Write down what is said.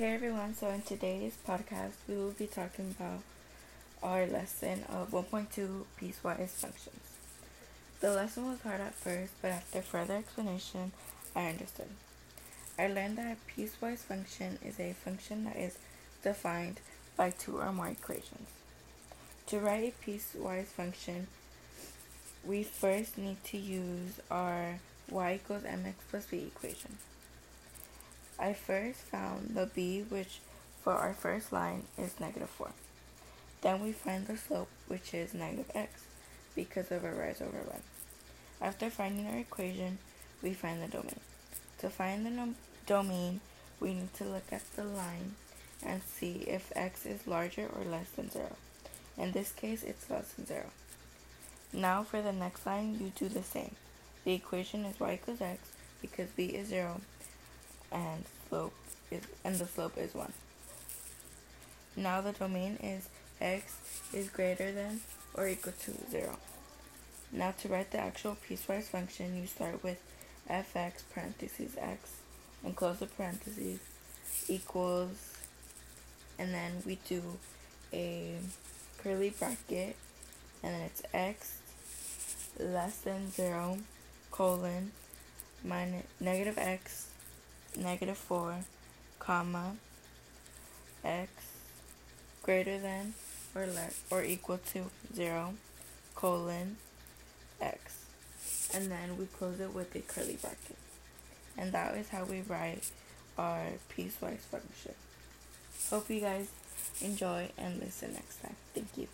Hey everyone, so in today's podcast, we will be talking about our lesson of 1.2 piecewise functions. The lesson was hard at first, but after further explanation, I understood. I learned that a piecewise function is a function that is defined by two or more equations. To write a piecewise function, we first need to use our y equals mx plus b equation. I first found the b, which for our first line is negative 4. Then we find the slope, which is negative x, because of a rise over run. After finding our equation, we find the domain. To find the no domain, we need to look at the line and see if x is larger or less than 0. In this case, it's less than 0. Now for the next line, you do the same. The equation is y equals x because b is 0 and slope is and the slope is 1. Now the domain is x is greater than or equal to 0. Now to write the actual piecewise function, you start with fx parentheses x and close the parentheses equals and then we do a curly bracket and then it's x less than 0 colon minus negative x negative 4 comma x greater than or less or equal to 0 colon x. And then we close it with a curly bracket. And that is how we write our piecewise function hope you guys enjoy and listen next time. Thank you